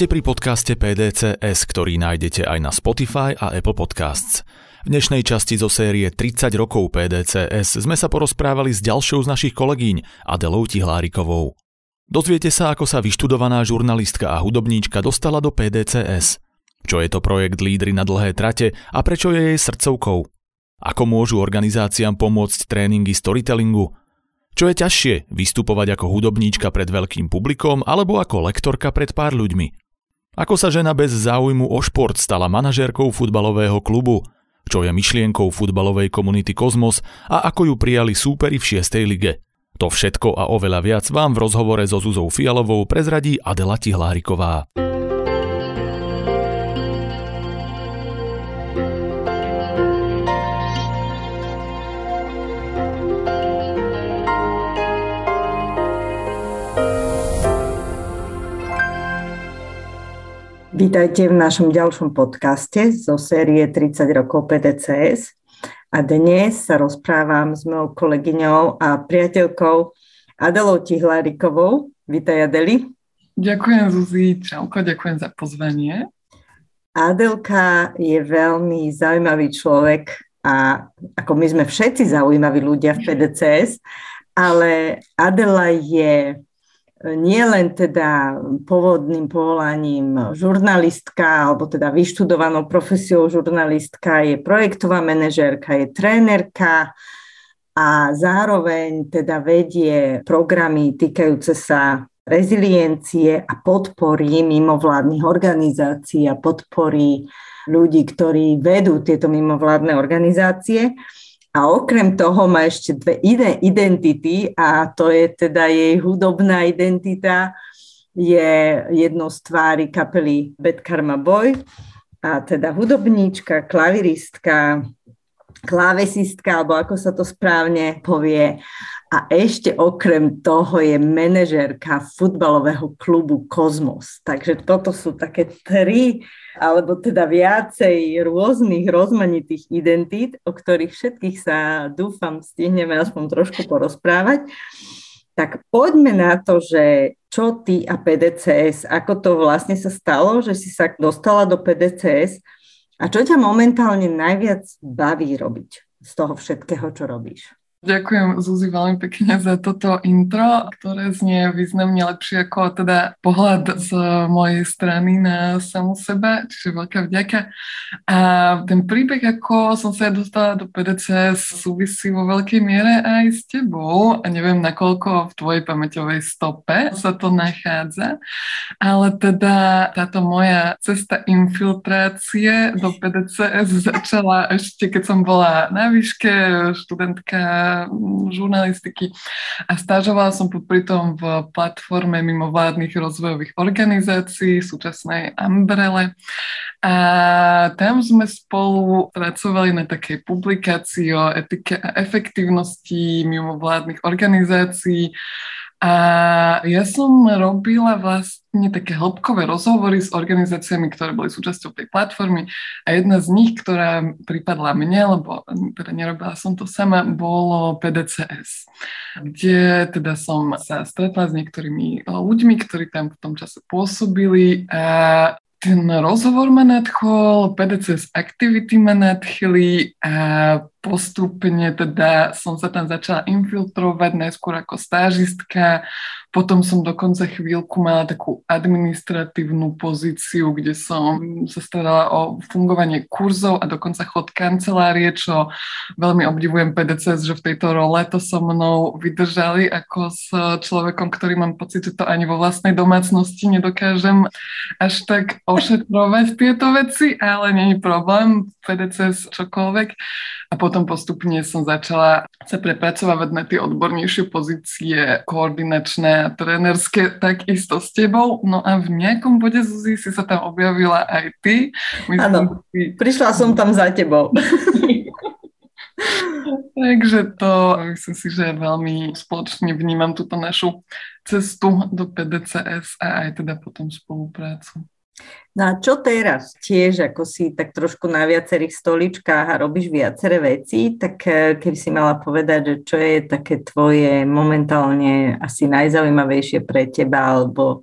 Vítajte pri podcaste PDCS, ktorý nájdete aj na Spotify a Apple Podcasts. V dnešnej časti zo série 30 rokov PDCS sme sa porozprávali s ďalšou z našich kolegyň, Adelou Tihlárikovou. Dozviete sa, ako sa vyštudovaná žurnalistka a hudobníčka dostala do PDCS. Čo je to projekt Lídry na dlhé trate a prečo je jej srdcovkou? Ako môžu organizáciám pomôcť tréningy storytellingu? Čo je ťažšie, vystupovať ako hudobníčka pred veľkým publikom alebo ako lektorka pred pár ľuďmi? Ako sa žena bez záujmu o šport stala manažérkou futbalového klubu? Čo je myšlienkou futbalovej komunity Kozmos a ako ju prijali súperi v 6. lige? To všetko a oveľa viac vám v rozhovore so Zuzou Fialovou prezradí Adela Tihláriková. Vítajte v našom ďalšom podcaste zo série 30 rokov PDCS. A dnes sa rozprávam s mojou kolegyňou a priateľkou Adelou Tihlárikovou. Vítaj Adeli. Ďakujem Zuzi, čauko, ďakujem za pozvanie. Adelka je veľmi zaujímavý človek a ako my sme všetci zaujímaví ľudia v PDCS, ale Adela je nie len teda pôvodným povolaním žurnalistka, alebo teda vyštudovanou profesiou žurnalistka, je projektová manažérka, je trénerka a zároveň teda vedie programy týkajúce sa reziliencie a podpory mimovládnych organizácií a podpory ľudí, ktorí vedú tieto mimovládne organizácie. A okrem toho má ešte dve iné identity a to je teda jej hudobná identita, je jednou z tvári kapely Bad Karma Boy a teda hudobníčka, klaviristka, klávesistka, alebo ako sa to správne povie. A ešte okrem toho je manažérka futbalového klubu Kozmos. Takže toto sú také tri alebo teda viacej rôznych rozmanitých identít, o ktorých všetkých sa dúfam stihneme aspoň trošku porozprávať. Tak poďme na to, že čo ty a PDCS, ako to vlastne sa stalo, že si sa dostala do PDCS a čo ťa momentálne najviac baví robiť z toho všetkého, čo robíš? Ďakujem Zuzi veľmi pekne za toto intro, ktoré znie významne lepšie ako teda pohľad z mojej strany na samú seba, čiže veľká vďaka. A ten príbeh, ako som sa dostala do PDC, súvisí vo veľkej miere aj s tebou. A neviem, nakoľko v tvojej pamäťovej stope sa to nachádza, ale teda táto moja cesta infiltrácie do PDCS začala ešte, keď som bola na výške, študentka žurnalistiky a stážovala som popri v platforme mimovládnych rozvojových organizácií, súčasnej Umbrelle. A tam sme spolu pracovali na takej publikácii o etike a efektívnosti mimovládnych organizácií a ja som robila vlastne také hĺbkové rozhovory s organizáciami, ktoré boli súčasťou tej platformy. A jedna z nich, ktorá pripadla mne, lebo teda nerobila som to sama, bolo PDCS, kde teda som sa stretla s niektorými ľuďmi, ktorí tam v tom čase pôsobili. A ten rozhovor ma nadchol, PDCS aktivity ma nadchli a postupne teda som sa tam začala infiltrovať najskôr ako stážistka, potom som dokonca chvíľku mala takú administratívnu pozíciu, kde som sa starala o fungovanie kurzov a dokonca chod kancelárie, čo veľmi obdivujem PDCS, že v tejto role to so mnou vydržali ako s človekom, ktorý mám pocit, že to ani vo vlastnej domácnosti nedokážem až tak ošetrovať tieto veci, ale je problém, PDCS čokoľvek. A potom postupne som začala sa prepracovať na tie odbornejšie pozície koordinačné a trénerské takisto s tebou. No a v nejakom bode, Zuzi, si sa tam objavila aj ty. Áno, si... prišla som tam za tebou. Takže to myslím si, že veľmi spoločne vnímam túto našu cestu do PDCS a aj teda potom spoluprácu. No a čo teraz? Tiež ako si tak trošku na viacerých stoličkách a robíš viaceré veci, tak eh, keby si mala povedať, že čo je také tvoje momentálne asi najzaujímavejšie pre teba alebo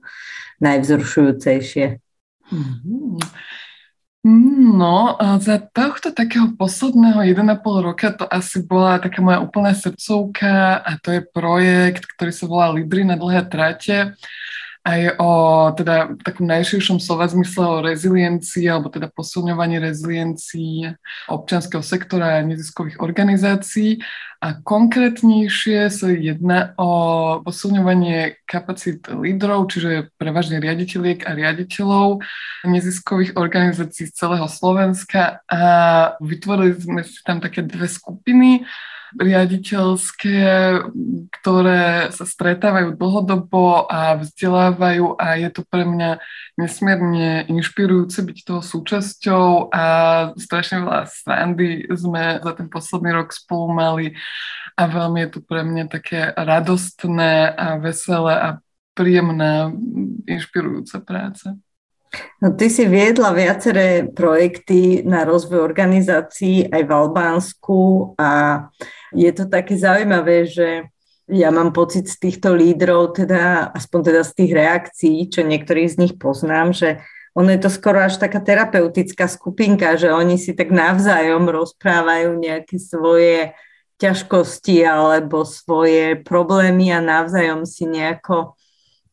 najvzrušujúcejšie? Mm-hmm. No, za tohto takého posledného 1,5 roka to asi bola taká moja úplná srdcovka a to je projekt, ktorý sa volá Libry na dlhé trate aj o teda takom najširšom slova zmysle o reziliencii alebo teda posilňovaní reziliencii občianského sektora a neziskových organizácií. A konkrétnejšie sa jedná o posilňovanie kapacít lídrov, čiže prevažne riaditeľiek a riaditeľov neziskových organizácií z celého Slovenska. A vytvorili sme si tam také dve skupiny riaditeľské, ktoré sa stretávajú dlhodobo a vzdelávajú a je to pre mňa nesmierne inšpirujúce byť toho súčasťou a strašne veľa srandy sme za ten posledný rok spolu mali a veľmi je to pre mňa také radostné a veselé a príjemná, inšpirujúca práca. No, ty si viedla viaceré projekty na rozvoj organizácií aj v Albánsku a je to také zaujímavé, že ja mám pocit z týchto lídrov, teda aspoň teda z tých reakcií, čo niektorých z nich poznám, že ono je to skoro až taká terapeutická skupinka, že oni si tak navzájom rozprávajú nejaké svoje ťažkosti alebo svoje problémy a navzájom si nejako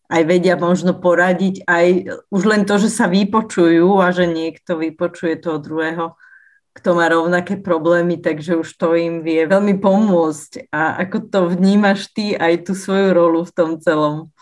aj vedia možno poradiť, aj už len to, že sa vypočujú a že niekto vypočuje toho druhého, kto má rovnaké problémy, takže už to im vie veľmi pomôcť. A ako to vnímaš ty aj tú svoju rolu v tom celom?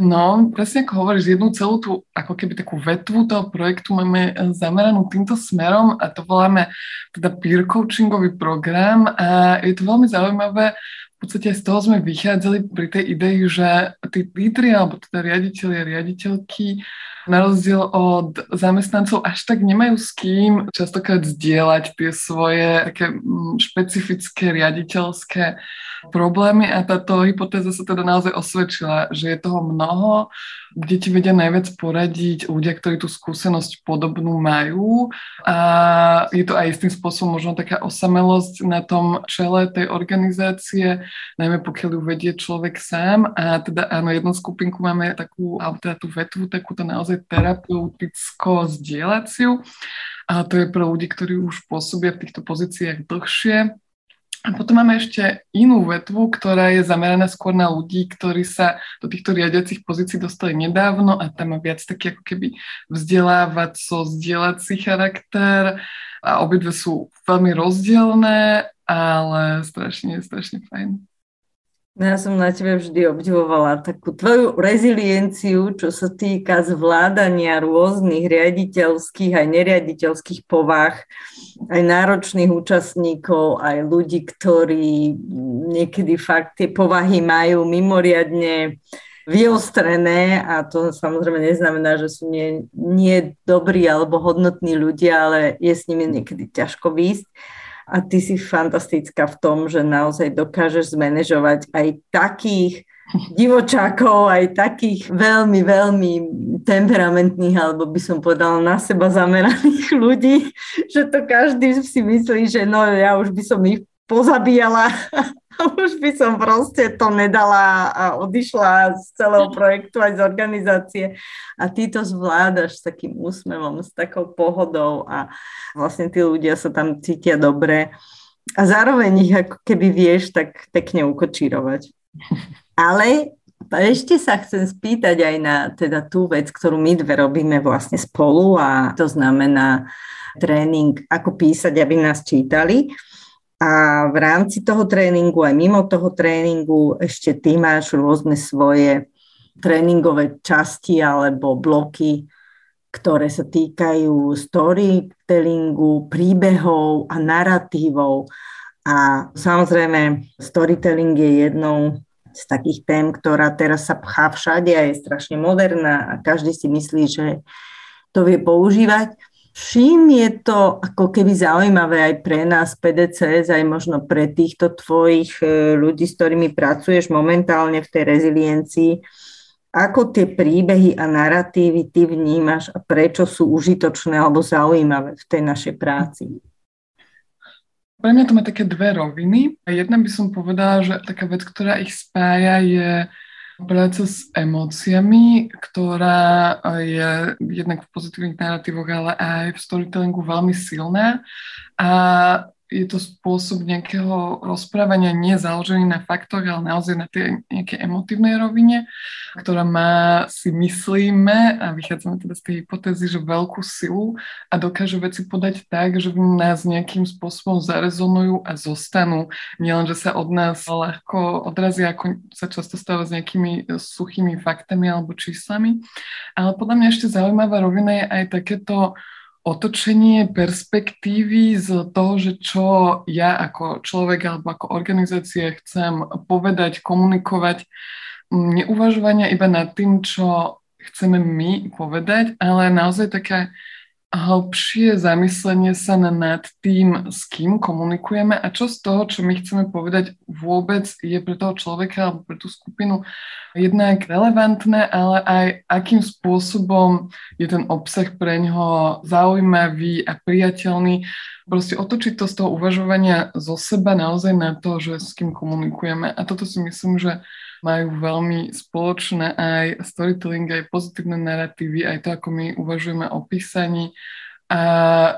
No, presne ako hovoríš, jednu celú tú, ako keby takú vetvu toho projektu máme zameranú týmto smerom a to voláme teda peer coachingový program a je to veľmi zaujímavé, v podstate z toho sme vychádzali pri tej idei, že tí lídry alebo teda riaditeľi a riaditeľky na rozdiel od zamestnancov až tak nemajú s kým častokrát zdieľať tie svoje také mm, špecifické riaditeľské problémy a táto hypotéza sa teda naozaj osvedčila, že je toho mnoho, kde ti vedia najviac poradiť ľudia, ktorí tú skúsenosť podobnú majú. A je to aj istým spôsobom možno taká osamelosť na tom čele tej organizácie, najmä pokiaľ ju vedie človek sám. A teda áno, jednu skupinku máme takú, alebo teda tú vetvu, takúto naozaj terapeuticko zdieľaciu a to je pre ľudí, ktorí už pôsobia v týchto pozíciách dlhšie. A potom máme ešte inú vetvu, ktorá je zameraná skôr na ľudí, ktorí sa do týchto riadiacich pozícií dostali nedávno a tam má viac taký ako keby vzdelávaco zdieľací charakter. A obidve sú veľmi rozdielne, ale strašne, strašne fajn. No ja som na tebe vždy obdivovala takú tvoju rezilienciu, čo sa týka zvládania rôznych riaditeľských aj neriaditeľských povách, aj náročných účastníkov, aj ľudí, ktorí niekedy fakt tie povahy majú mimoriadne vyostrené a to samozrejme neznamená, že sú nie, nie dobrí alebo hodnotní ľudia, ale je s nimi niekedy ťažko výjsť a ty si fantastická v tom, že naozaj dokážeš zmanéžovať aj takých divočákov, aj takých veľmi, veľmi temperamentných, alebo by som povedala na seba zameraných ľudí, že to každý si myslí, že no ja už by som ich pozabíjala už by som proste to nedala a odišla z celého projektu aj z organizácie. A ty to zvládaš s takým úsmevom, s takou pohodou a vlastne tí ľudia sa tam cítia dobre. A zároveň ich ako keby vieš tak pekne ukočírovať. Ale ešte sa chcem spýtať aj na teda tú vec, ktorú my dve robíme vlastne spolu a to znamená tréning, ako písať, aby nás čítali. A v rámci toho tréningu, aj mimo toho tréningu, ešte ty máš rôzne svoje tréningové časti alebo bloky, ktoré sa týkajú storytellingu, príbehov a narratívov. A samozrejme, storytelling je jednou z takých tém, ktorá teraz sa pchá všade a je strašne moderná a každý si myslí, že to vie používať. Čím je to ako keby zaujímavé aj pre nás, PDCS, aj možno pre týchto tvojich e, ľudí, s ktorými pracuješ momentálne v tej reziliencii, ako tie príbehy a narratívy ty vnímaš a prečo sú užitočné alebo zaujímavé v tej našej práci? Pre mňa to má také dve roviny. Jedna by som povedala, že taká vec, ktorá ich spája, je práca s emóciami, ktorá je jednak v pozitívnych narratívoch, ale aj v storytellingu veľmi silná. A je to spôsob nejakého rozprávania nie založený na faktoch, ale naozaj na tej nejakej emotívnej rovine, ktorá má, si myslíme, a vychádzame teda z tej hypotézy, že veľkú silu a dokáže veci podať tak, že v nás nejakým spôsobom zarezonujú a zostanú. Nielen, že sa od nás ľahko odrazia, ako sa často stáva s nejakými suchými faktami alebo číslami. Ale podľa mňa ešte zaujímavá rovina je aj takéto otočenie perspektívy z toho, že čo ja ako človek alebo ako organizácia chcem povedať, komunikovať, neuvažovania iba nad tým, čo chceme my povedať, ale naozaj také hlbšie zamyslenie sa nad tým, s kým komunikujeme a čo z toho, čo my chceme povedať, vôbec je pre toho človeka alebo pre tú skupinu jednak relevantné, ale aj akým spôsobom je ten obsah pre ňoho zaujímavý a priateľný. Proste otočiť to z toho uvažovania zo seba naozaj na to, že s kým komunikujeme. A toto si myslím, že majú veľmi spoločné aj storytelling, aj pozitívne narratívy, aj to, ako my uvažujeme o písaní a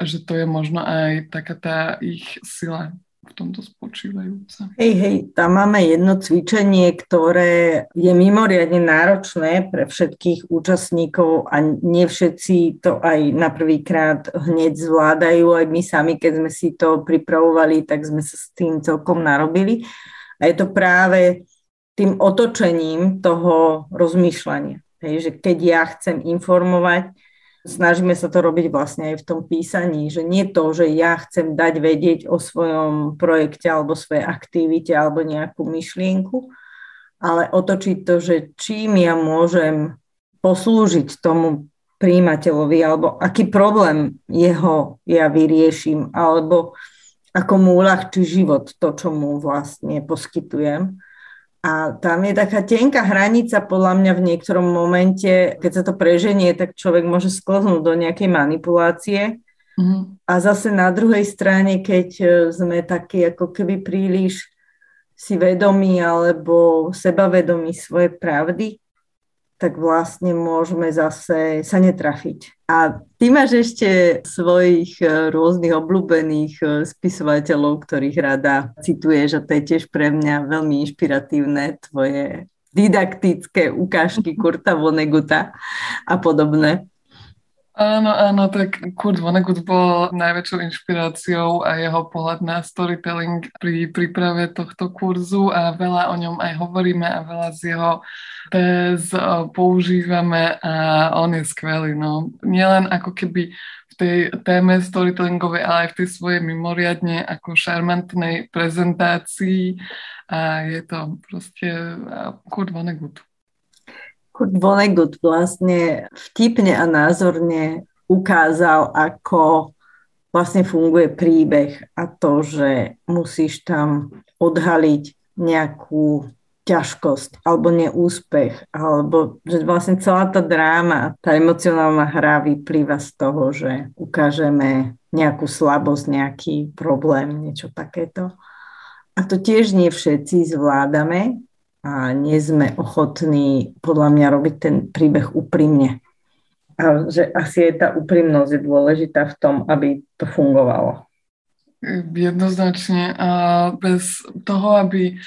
že to je možno aj taká tá ich sila v tomto spočívajúca. Hej, hej, tam máme jedno cvičenie, ktoré je mimoriadne náročné pre všetkých účastníkov a nie všetci to aj na prvýkrát hneď zvládajú. Aj my sami, keď sme si to pripravovali, tak sme sa s tým celkom narobili. A je to práve tým otočením toho rozmýšľania. Hej, že keď ja chcem informovať, snažíme sa to robiť vlastne aj v tom písaní, že nie to, že ja chcem dať vedieť o svojom projekte alebo svojej aktivite alebo nejakú myšlienku, ale otočiť to, že čím ja môžem poslúžiť tomu príjimateľovi alebo aký problém jeho ja vyrieším alebo ako mu uľahčí život to, čo mu vlastne poskytujem. A tam je taká tenká hranica podľa mňa v niektorom momente, keď sa to preženie, tak človek môže sklznúť do nejakej manipulácie. Mm. A zase na druhej strane, keď e, sme takí ako keby príliš si vedomí alebo sebavedomí svoje pravdy, tak vlastne môžeme zase sa netrafiť. A ty máš ešte svojich e, rôznych obľúbených e, spisovateľov, ktorých rada cituješ a to je tiež pre mňa veľmi inšpiratívne tvoje didaktické ukážky Kurta Voneguta a podobné. Áno, áno, tak Kurt Vonnegut bol najväčšou inšpiráciou a jeho pohľad na storytelling pri príprave tohto kurzu a veľa o ňom aj hovoríme a veľa z jeho téz používame a on je skvelý. No. Nielen ako keby v tej téme storytellingovej, ale aj v tej svojej mimoriadne ako šarmantnej prezentácii a je to proste Kurt Vonnegut. Kurt Vonnegut vlastne vtipne a názorne ukázal, ako vlastne funguje príbeh a to, že musíš tam odhaliť nejakú ťažkosť alebo neúspech, alebo že vlastne celá tá dráma, tá emocionálna hra vyplýva z toho, že ukážeme nejakú slabosť, nejaký problém, niečo takéto. A to tiež nie všetci zvládame, a nie sme ochotní podľa mňa robiť ten príbeh úprimne. A že asi je tá úprimnosť je dôležitá v tom, aby to fungovalo. Jednoznačne. A bez toho, aby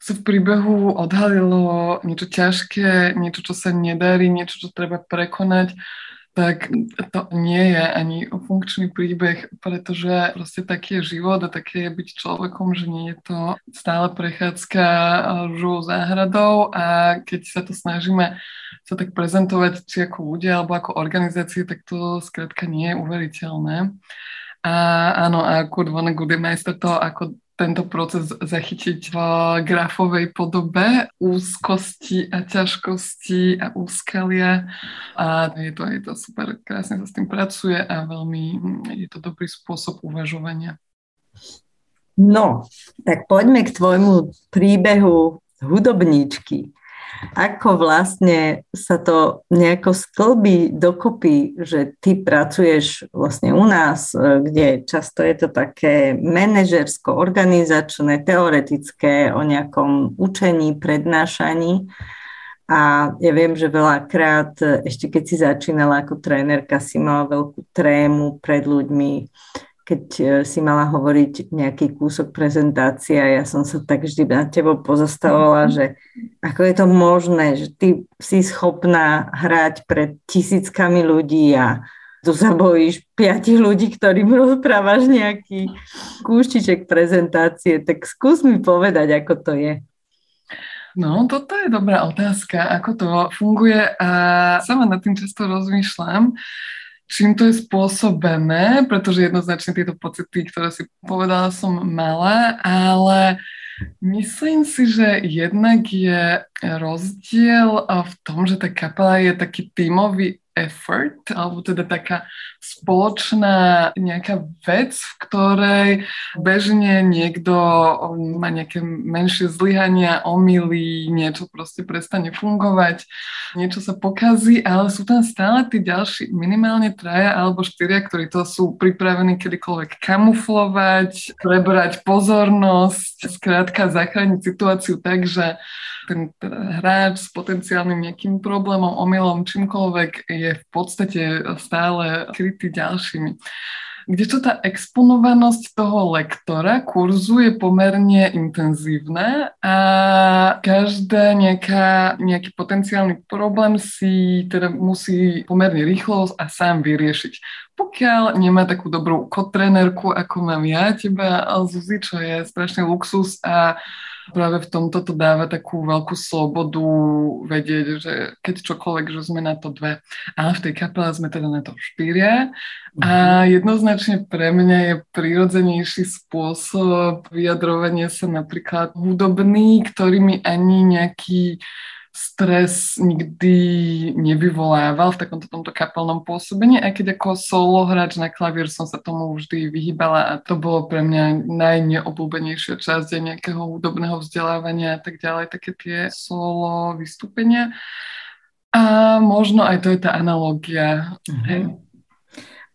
sa v príbehu odhalilo niečo ťažké, niečo, čo sa nedarí, niečo, čo treba prekonať, tak to nie je ani funkčný príbeh, pretože proste taký je život a také je byť človekom, že nie je to stále prechádzka rúžou záhradou a keď sa to snažíme sa tak prezentovať či ako ľudia alebo ako organizácie, tak to skrátka nie je uveriteľné. A áno, a Kurt Vonnegut je majster toho, ako tento proces zachytiť v grafovej podobe úzkosti a ťažkosti a úskalia a je to, je to super, krásne sa s tým pracuje a veľmi je to dobrý spôsob uvažovania. No, tak poďme k tvojmu príbehu hudobníčky ako vlastne sa to nejako sklbí dokopy, že ty pracuješ vlastne u nás, e, kde často je to také manažersko-organizačné, teoretické o nejakom učení, prednášaní. A ja viem, že veľakrát, ešte keď si začínala ako trénerka, si mala veľkú trému pred ľuďmi, keď e, si mala hovoriť nejaký kúsok prezentácie a ja som sa tak vždy na tebo pozastavovala, že ako je to možné, že ty si schopná hrať pred tisíckami ľudí a tu sa bojíš piatich ľudí, ktorým rozprávaš nejaký kúštiček prezentácie, tak skús mi povedať, ako to je. No, toto je dobrá otázka, ako to funguje. A sama nad tým často rozmýšľam, čím to je spôsobené, pretože jednoznačne tieto pocity, ktoré si povedala, som mala, ale myslím si, že jednak je rozdiel v tom, že tá kapela je taký tímový effort, alebo teda taká spoločná nejaká vec, v ktorej bežne niekto má nejaké menšie zlyhania, omily, niečo proste prestane fungovať, niečo sa pokazí, ale sú tam stále tí ďalší, minimálne traja alebo štyria, ktorí to sú pripravení kedykoľvek kamuflovať, prebrať pozornosť, skrátka zachrániť situáciu tak, že ten hráč s potenciálnym nejakým problémom, omylom, čímkoľvek je v podstate stále krytý ďalšími. Kdežto tá exponovanosť toho lektora kurzu je pomerne intenzívna a každá nejaká, nejaký potenciálny problém si teda musí pomerne rýchlo a sám vyriešiť. Pokiaľ nemá takú dobrú kotrenerku, ako mám ja, teba, Zuzi, čo je strašný luxus a práve v tomto to dáva takú veľkú slobodu vedieť, že keď čokoľvek, že sme na to dve. A v tej kapele sme teda na to štyria. A mhm. jednoznačne pre mňa je prirodzenejší spôsob vyjadrovania sa napríklad hudobný, ktorý mi ani nejaký stres nikdy nevyvolával v takomto tomto kapelnom pôsobení, aj keď ako solo hráč na klavír som sa tomu vždy vyhýbala a to bolo pre mňa najneobľúbenejšia časť nejakého hudobného vzdelávania a tak ďalej, také tie solo vystúpenia. A možno aj to je tá analogia. Mm-hmm.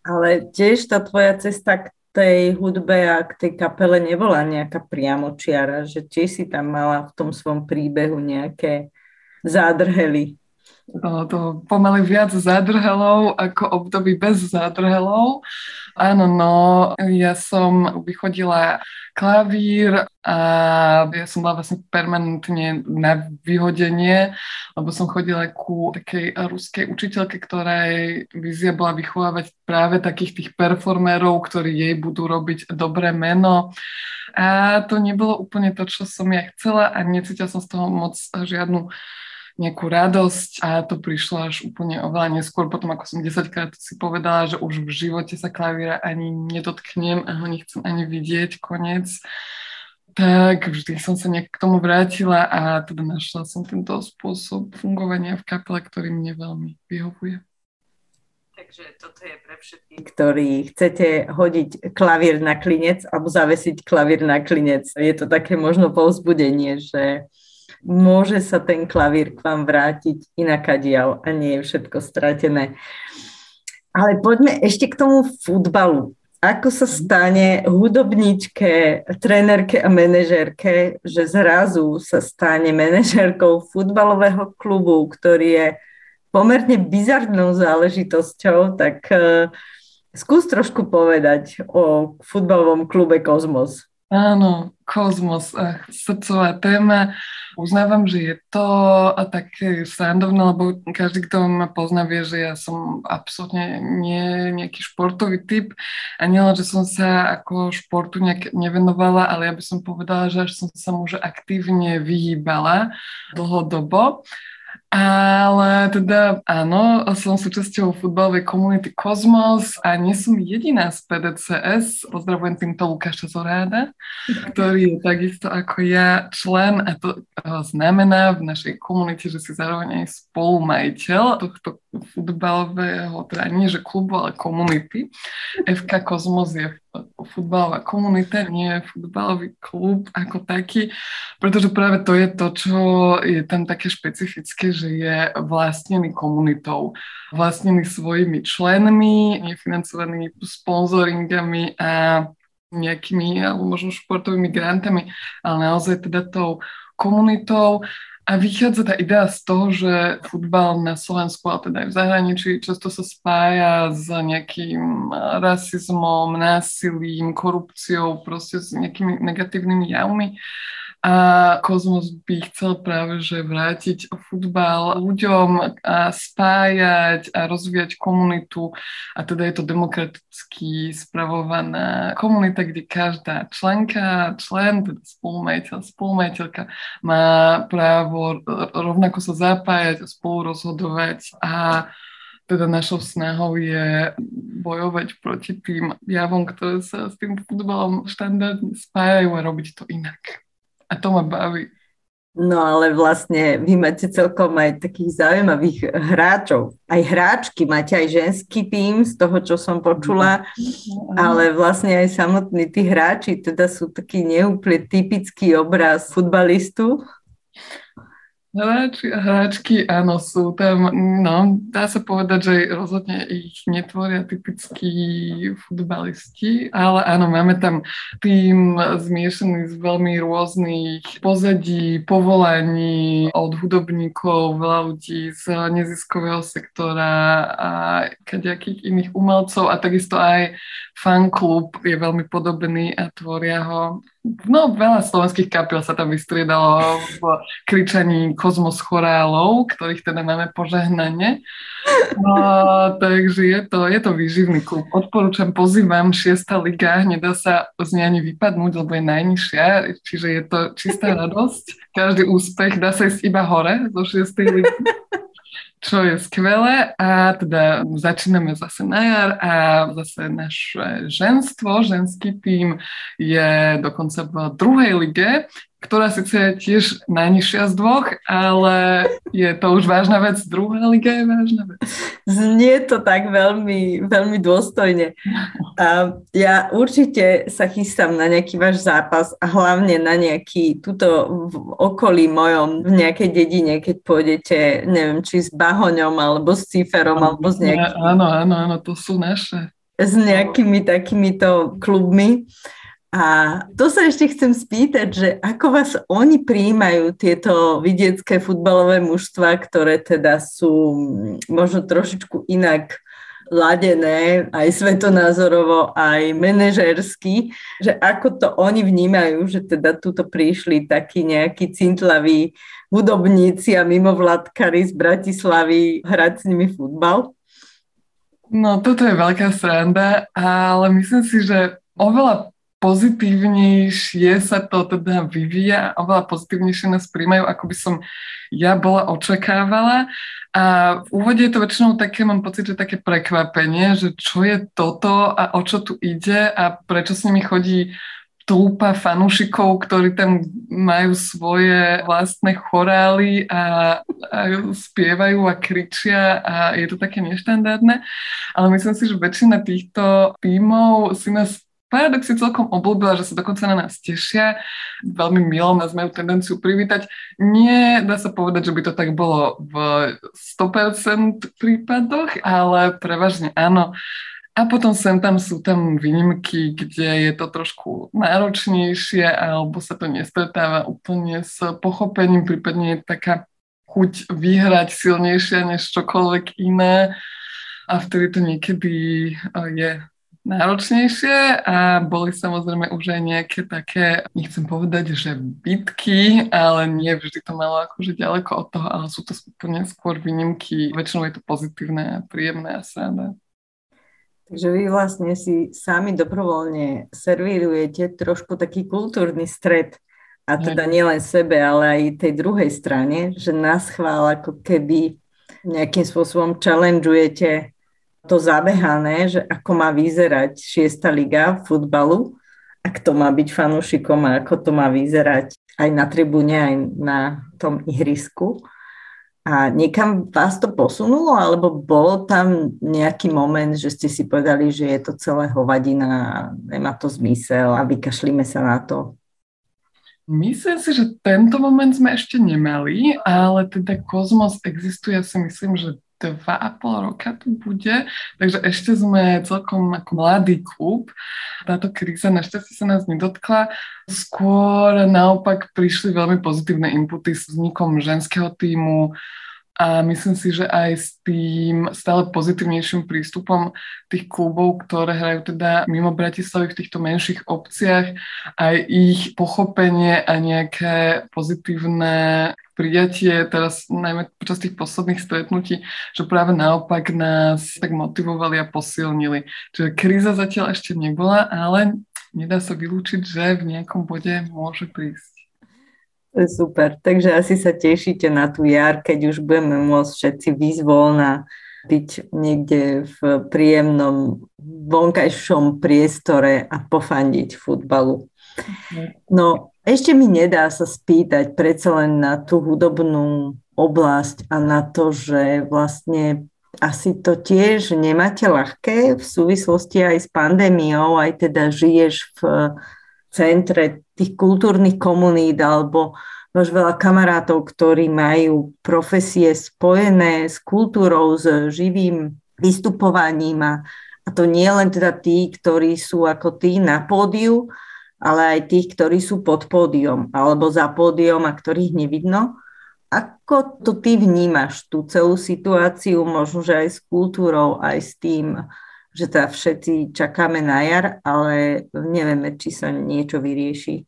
Ale tiež tá tvoja cesta k tej hudbe a k tej kapele nebola nejaká priamočiara, že tiež si tam mala v tom svom príbehu nejaké zádrhely. To, pomaly viac zádrhelov ako období bez zádrhelov. Áno, no, ja som vychodila klavír a ja som bola vlastne permanentne na vyhodenie, lebo som chodila ku takej ruskej učiteľke, ktorej vizia bola vychovávať práve takých tých performérov, ktorí jej budú robiť dobré meno. A to nebolo úplne to, čo som ja chcela a necítila som z toho moc žiadnu nejakú radosť a to prišlo až úplne oveľa neskôr, potom ako som 10 krát si povedala, že už v živote sa klavíra ani nedotknem a ho nechcem ani vidieť, koniec tak vždy som sa nejak k tomu vrátila a teda našla som tento spôsob fungovania v kapele, ktorý mne veľmi vyhovuje. Takže toto je pre všetkých, ktorí chcete hodiť klavír na klinec alebo zavesiť klavír na klinec. Je to také možno povzbudenie, že môže sa ten klavír k vám vrátiť inakadiaľ a nie je všetko stratené. Ale poďme ešte k tomu futbalu. Ako sa stane hudobníčke, trénerke a manažerke, že zrazu sa stane manažerkou futbalového klubu, ktorý je pomerne bizarnou záležitosťou, tak uh, skús trošku povedať o futbalovom klube Kozmos. Áno, kozmos, ach, srdcová téma. Uznávam, že je to také srandovné, lebo každý, kto ma pozná, vie, že ja som absolútne nie nejaký športový typ a nielen, že som sa ako športu nejak nevenovala, ale ja by som povedala, že až som sa mu aktívne vyhýbala dlhodobo. Ale teda áno, som súčasťou futbalovej komunity Kozmos a nie som jediná z PDCS. Pozdravujem týmto Lukáša Zoráda, ktorý je takisto ako ja člen a to znamená v našej komunite, že si zároveň aj spolumajiteľ tohto futbalového, teda nie že klubu, ale komunity. FK Kozmos je futbalová komunita, nie futbalový klub ako taký, pretože práve to je to, čo je tam také špecifické, že je vlastnený komunitou, vlastnený svojimi členmi, nefinancovaný sponzoringami a nejakými, alebo možno športovými grantami, ale naozaj teda tou komunitou A vychádza tá idea z toho, že futbal na Slovensku, ale teda aj v zahraničí, často sa spája s nejakým rasizmom, násilím, korupciou, proste s nejakými negatívnymi javmi. A Kozmos by chcel práve že vrátiť futbal ľuďom a spájať a rozvíjať komunitu. A teda je to demokraticky spravovaná komunita, kde každá členka, člen, teda spolumajiteľ, spolumajiteľka má právo rovnako sa zapájať a spolu rozhodovať a teda našou snahou je bojovať proti tým javom, ktoré sa s tým futbalom štandardne spájajú a robiť to inak. To ma baví. No ale vlastne vy máte celkom aj takých zaujímavých hráčov. Aj hráčky, máte aj ženský tým z toho, čo som počula, mm-hmm. ale vlastne aj samotní tí hráči teda sú taký neúplne typický obraz futbalistu. Hráči hráčky, áno, sú tam, no, dá sa povedať, že rozhodne ich netvoria typickí futbalisti, ale áno, máme tam tým zmiešaný z veľmi rôznych pozadí, povolaní, od hudobníkov, veľa ľudí z neziskového sektora a kadejakých iných umelcov a takisto aj fanklub je veľmi podobný a tvoria ho No, veľa slovenských kapiel sa tam vystriedalo v kričaní kozmos chorálov, ktorých teda máme požehnanie. No, takže je to, je to výživný klub. Odporúčam, pozývam, šiesta liga, nedá sa z nej ani vypadnúť, lebo je najnižšia, čiže je to čistá radosť. Každý úspech dá sa ísť iba hore zo šiestej ligy čo je skvelé. A teda začíname zase na jar a zase naše ženstvo, ženský tým je dokonca v druhej lige, ktorá síce je tiež najnižšia z dvoch, ale je to už vážna vec. Druhá liga je vážna vec. Znie to tak veľmi, veľmi dôstojne. A ja určite sa chystám na nejaký váš zápas a hlavne na nejaký, tuto v okolí mojom, v nejakej dedine, keď pôjdete, neviem, či s Bahoňom, alebo s Ciferom, alebo s nejakým... Áno, áno, áno, to sú naše. S nejakými takýmito klubmi. A to sa ešte chcem spýtať, že ako vás oni príjmajú tieto vidiecké futbalové mužstva, ktoré teda sú možno trošičku inak ladené, aj svetonázorovo, aj manažersky, že ako to oni vnímajú, že teda tuto prišli takí nejakí cintlaví hudobníci a mimovládkari z Bratislavy hrať s nimi futbal? No, toto je veľká sranda, ale myslím si, že oveľa pozitívnejšie sa to teda vyvíja, oveľa pozitívnejšie nás príjmajú, ako by som ja bola očakávala. A v úvode je to väčšinou také, mám pocit, že také prekvapenie, že čo je toto a o čo tu ide a prečo s nimi chodí túpa fanúšikov, ktorí tam majú svoje vlastné chorály a, a spievajú a kričia a je to také neštandardné. Ale myslím si, že väčšina týchto tímov si nás paradox si celkom obľúbila, že sa dokonca na nás tešia. Veľmi milo nás majú tendenciu privítať. Nie dá sa povedať, že by to tak bolo v 100% prípadoch, ale prevažne áno. A potom sem tam sú tam výnimky, kde je to trošku náročnejšie alebo sa to nestretáva úplne s pochopením, prípadne je taká chuť vyhrať silnejšia než čokoľvek iné a vtedy to niekedy je náročnejšie a boli samozrejme už aj nejaké také, nechcem povedať, že bitky, ale nie vždy to malo akože ďaleko od toho, ale sú to úplne skôr výnimky. Väčšinou je to pozitívne a príjemné a sranda. Takže vy vlastne si sami dobrovoľne servírujete trošku taký kultúrny stred a teda nielen sebe, ale aj tej druhej strane, že nás chvál ako keby nejakým spôsobom challengeujete to zabehané, že ako má vyzerať šiesta liga futbalu a kto má byť fanúšikom a ako to má vyzerať aj na tribúne, aj na tom ihrisku. A niekam vás to posunulo, alebo bolo tam nejaký moment, že ste si povedali, že je to celé hovadina a nemá to zmysel a vykašlíme sa na to? Myslím si, že tento moment sme ešte nemali, ale teda Kozmos existuje, si myslím, že dva a pol roka to bude, takže ešte sme celkom ako mladý klub. Táto kríza našťastie sa nás nedotkla. Skôr naopak prišli veľmi pozitívne inputy s vznikom ženského týmu, a myslím si, že aj s tým stále pozitívnejším prístupom tých klubov, ktoré hrajú teda mimo Bratislavy v týchto menších obciach, aj ich pochopenie a nejaké pozitívne prijatie teraz najmä počas tých posledných stretnutí, že práve naopak nás tak motivovali a posilnili. Čiže kríza zatiaľ ešte nebola, ale nedá sa vylúčiť, že v nejakom bode môže prísť. Super. Takže asi sa tešíte na tú jar, keď už budeme môcť všetci vyzvolna byť niekde v príjemnom vonkajšom priestore a pofandiť futbalu. No, ešte mi nedá sa spýtať predsa len na tú hudobnú oblasť a na to, že vlastne asi to tiež nemáte ľahké v súvislosti aj s pandémiou, aj teda žiješ v centre tých kultúrnych komunít alebo máš veľa kamarátov, ktorí majú profesie spojené s kultúrou, s živým vystupovaním a, a to nie len teda tí, ktorí sú ako tí na pódiu, ale aj tých, ktorí sú pod pódium alebo za pódium a ktorých nevidno. Ako to ty vnímaš, tú celú situáciu, možno, že aj s kultúrou, aj s tým, že teda všetci čakáme na jar, ale nevieme, či sa niečo vyrieši.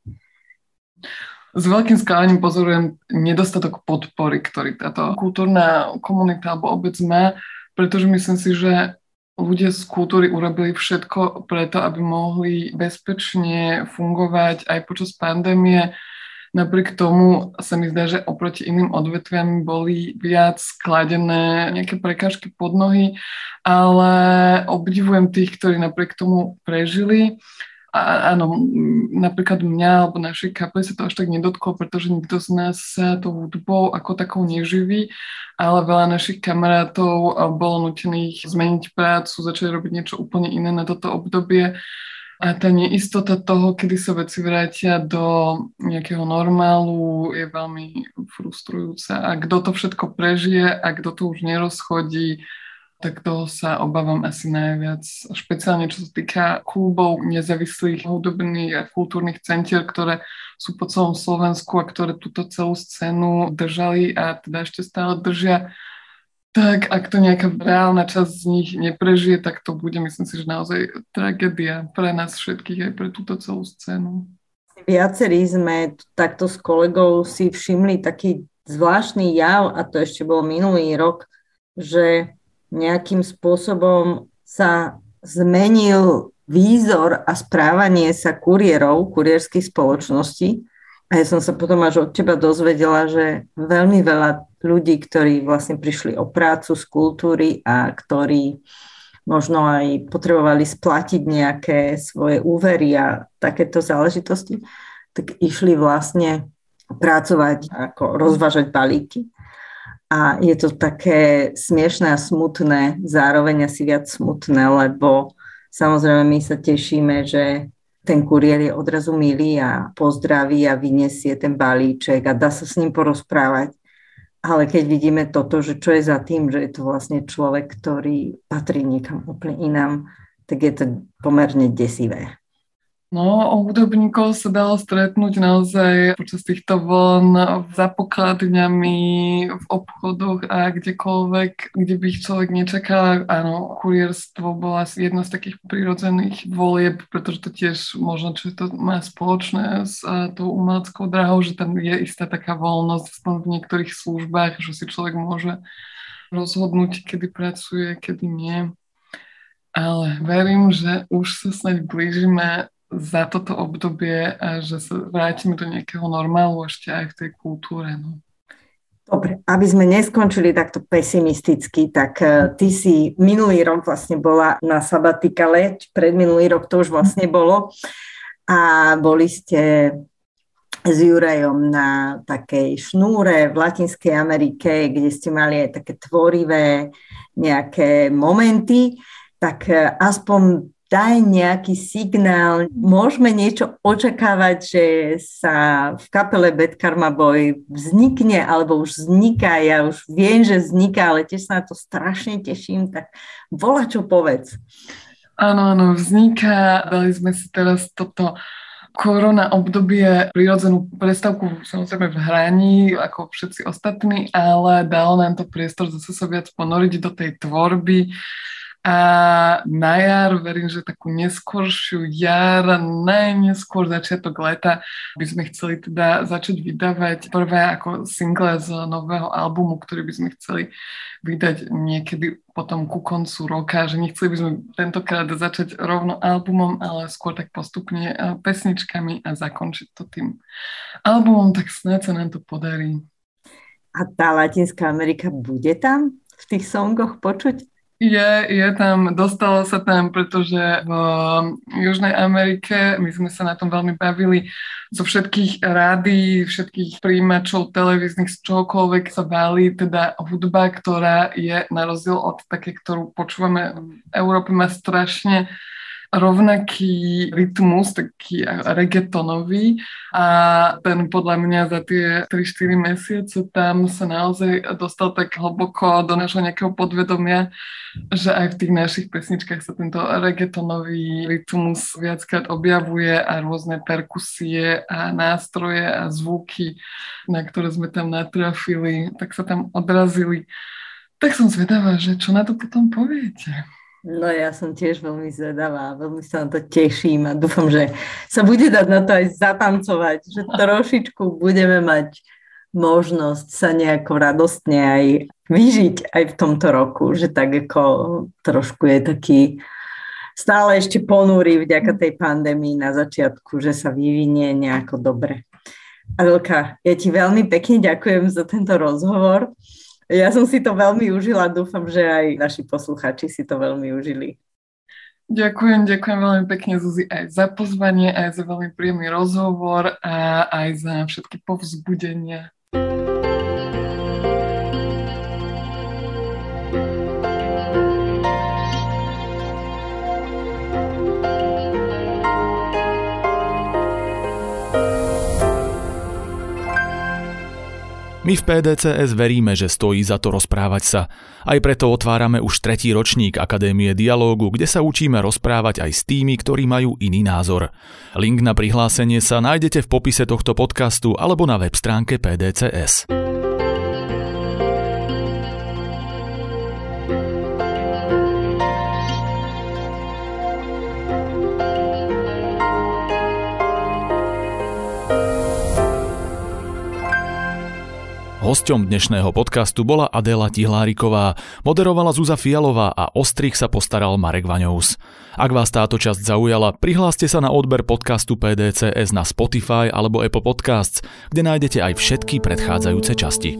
S veľkým skladaním pozorujem nedostatok podpory, ktorý táto kultúrna komunita alebo obec má, pretože myslím si, že ľudia z kultúry urobili všetko preto, aby mohli bezpečne fungovať aj počas pandémie Napriek tomu sa mi zdá, že oproti iným odvetviam boli viac skladené nejaké prekážky pod nohy, ale obdivujem tých, ktorí napriek tomu prežili. A áno, napríklad mňa alebo našej kapely sa to až tak nedotklo, pretože nikto z nás sa to hudbou ako takou neživí, ale veľa našich kamarátov bolo nutených zmeniť prácu, začať robiť niečo úplne iné na toto obdobie a tá neistota toho, kedy sa veci vrátia do nejakého normálu, je veľmi frustrujúca. A kto to všetko prežije a kto to už nerozchodí, tak toho sa obávam asi najviac. Špeciálne čo sa týka klubov nezávislých hudobných a kultúrnych centier, ktoré sú po celom Slovensku a ktoré túto celú scénu držali a teda ešte stále držia tak ak to nejaká reálna časť z nich neprežije, tak to bude, myslím si, že naozaj tragédia pre nás všetkých aj pre túto celú scénu. Viacerí sme takto s kolegou si všimli taký zvláštny jav, a to ešte bol minulý rok, že nejakým spôsobom sa zmenil výzor a správanie sa kuriérov, kurierských spoločností. A ja som sa potom až od teba dozvedela, že veľmi veľa ľudí, ktorí vlastne prišli o prácu z kultúry a ktorí možno aj potrebovali splatiť nejaké svoje úvery a takéto záležitosti, tak išli vlastne pracovať, ako rozvážať balíky. A je to také smiešné a smutné, zároveň asi viac smutné, lebo samozrejme my sa tešíme, že ten kuriér je odrazu milý a pozdraví a vyniesie ten balíček a dá sa s ním porozprávať. Ale keď vidíme toto, že čo je za tým, že je to vlastne človek, ktorý patrí niekam úplne inám, tak je to pomerne desivé. No, hudobníkov sa dalo stretnúť naozaj počas týchto vln za pokladňami, v obchodoch a kdekoľvek, kde by ich človek nečakal. Áno, kurierstvo bola jedna z takých prirodzených volieb, pretože to tiež možno, čo to má spoločné s tou umeleckou drahou, že tam je istá taká voľnosť v niektorých službách, že si človek môže rozhodnúť, kedy pracuje, kedy nie. Ale verím, že už sa snáď blížime za toto obdobie a že sa vrátime do nejakého normálu ešte aj v tej kultúre. No. Dobre, aby sme neskončili takto pesimisticky, tak uh, ty si minulý rok vlastne bola na sabatikale, pred minulý rok to už vlastne bolo a boli ste s Jurajom na takej šnúre v Latinskej Amerike, kde ste mali aj také tvorivé nejaké momenty, tak uh, aspoň daj nejaký signál, môžeme niečo očakávať, že sa v kapele Bad Karma Boy vznikne, alebo už vzniká, ja už viem, že vzniká, ale tiež sa na to strašne teším, tak volá čo povedz. Áno, áno, vzniká, dali sme si teraz toto korona obdobie prirodzenú prestavku samozrejme v hraní, ako všetci ostatní, ale dalo nám to priestor zase sa viac ponoriť do tej tvorby, a na jar, verím, že takú neskoršiu jar, najneskôr začiatok leta by sme chceli teda začať vydávať prvé ako single z nového albumu, ktorý by sme chceli vydať niekedy potom ku koncu roka, že nechceli by sme tentokrát začať rovno albumom, ale skôr tak postupne pesničkami a zakončiť to tým albumom, tak snáď sa nám to podarí. A tá Latinská Amerika bude tam v tých songoch počuť? Je, je tam, dostalo sa tam, pretože v Južnej Amerike my sme sa na tom veľmi bavili zo všetkých rádií, všetkých príjimačov televíznych, z čohokoľvek sa váli, teda hudba, ktorá je na rozdiel od také, ktorú počúvame v Európe, má strašne rovnaký rytmus, taký reggaetonový a ten podľa mňa za tie 3-4 mesiace tam sa naozaj dostal tak hlboko do našho nejakého podvedomia, že aj v tých našich pesničkách sa tento reggaetonový rytmus viackrát objavuje a rôzne perkusie a nástroje a zvuky, na ktoré sme tam natrafili, tak sa tam odrazili. Tak som zvedavá, že čo na to potom poviete. No ja som tiež veľmi zvedavá, veľmi sa na to teším a dúfam, že sa bude dať na to aj zatancovať, že trošičku budeme mať možnosť sa nejako radostne aj vyžiť aj v tomto roku, že tak ako trošku je taký stále ešte ponúri vďaka tej pandémii na začiatku, že sa vyvinie nejako dobre. Adelka, ja ti veľmi pekne ďakujem za tento rozhovor. Ja som si to veľmi užila, dúfam, že aj naši posluchači si to veľmi užili. Ďakujem, ďakujem veľmi pekne Zuzi aj za pozvanie, aj za veľmi príjemný rozhovor a aj za všetky povzbudenia. My v PDCS veríme, že stojí za to rozprávať sa. Aj preto otvárame už tretí ročník Akadémie dialógu, kde sa učíme rozprávať aj s tými, ktorí majú iný názor. Link na prihlásenie sa nájdete v popise tohto podcastu alebo na web stránke PDCS. Hosťom dnešného podcastu bola Adela Tihláriková, moderovala Zuza Fialová a ostrich sa postaral Marek Vaňous. Ak vás táto časť zaujala, prihláste sa na odber podcastu PDCS na Spotify alebo Apple Podcasts, kde nájdete aj všetky predchádzajúce časti.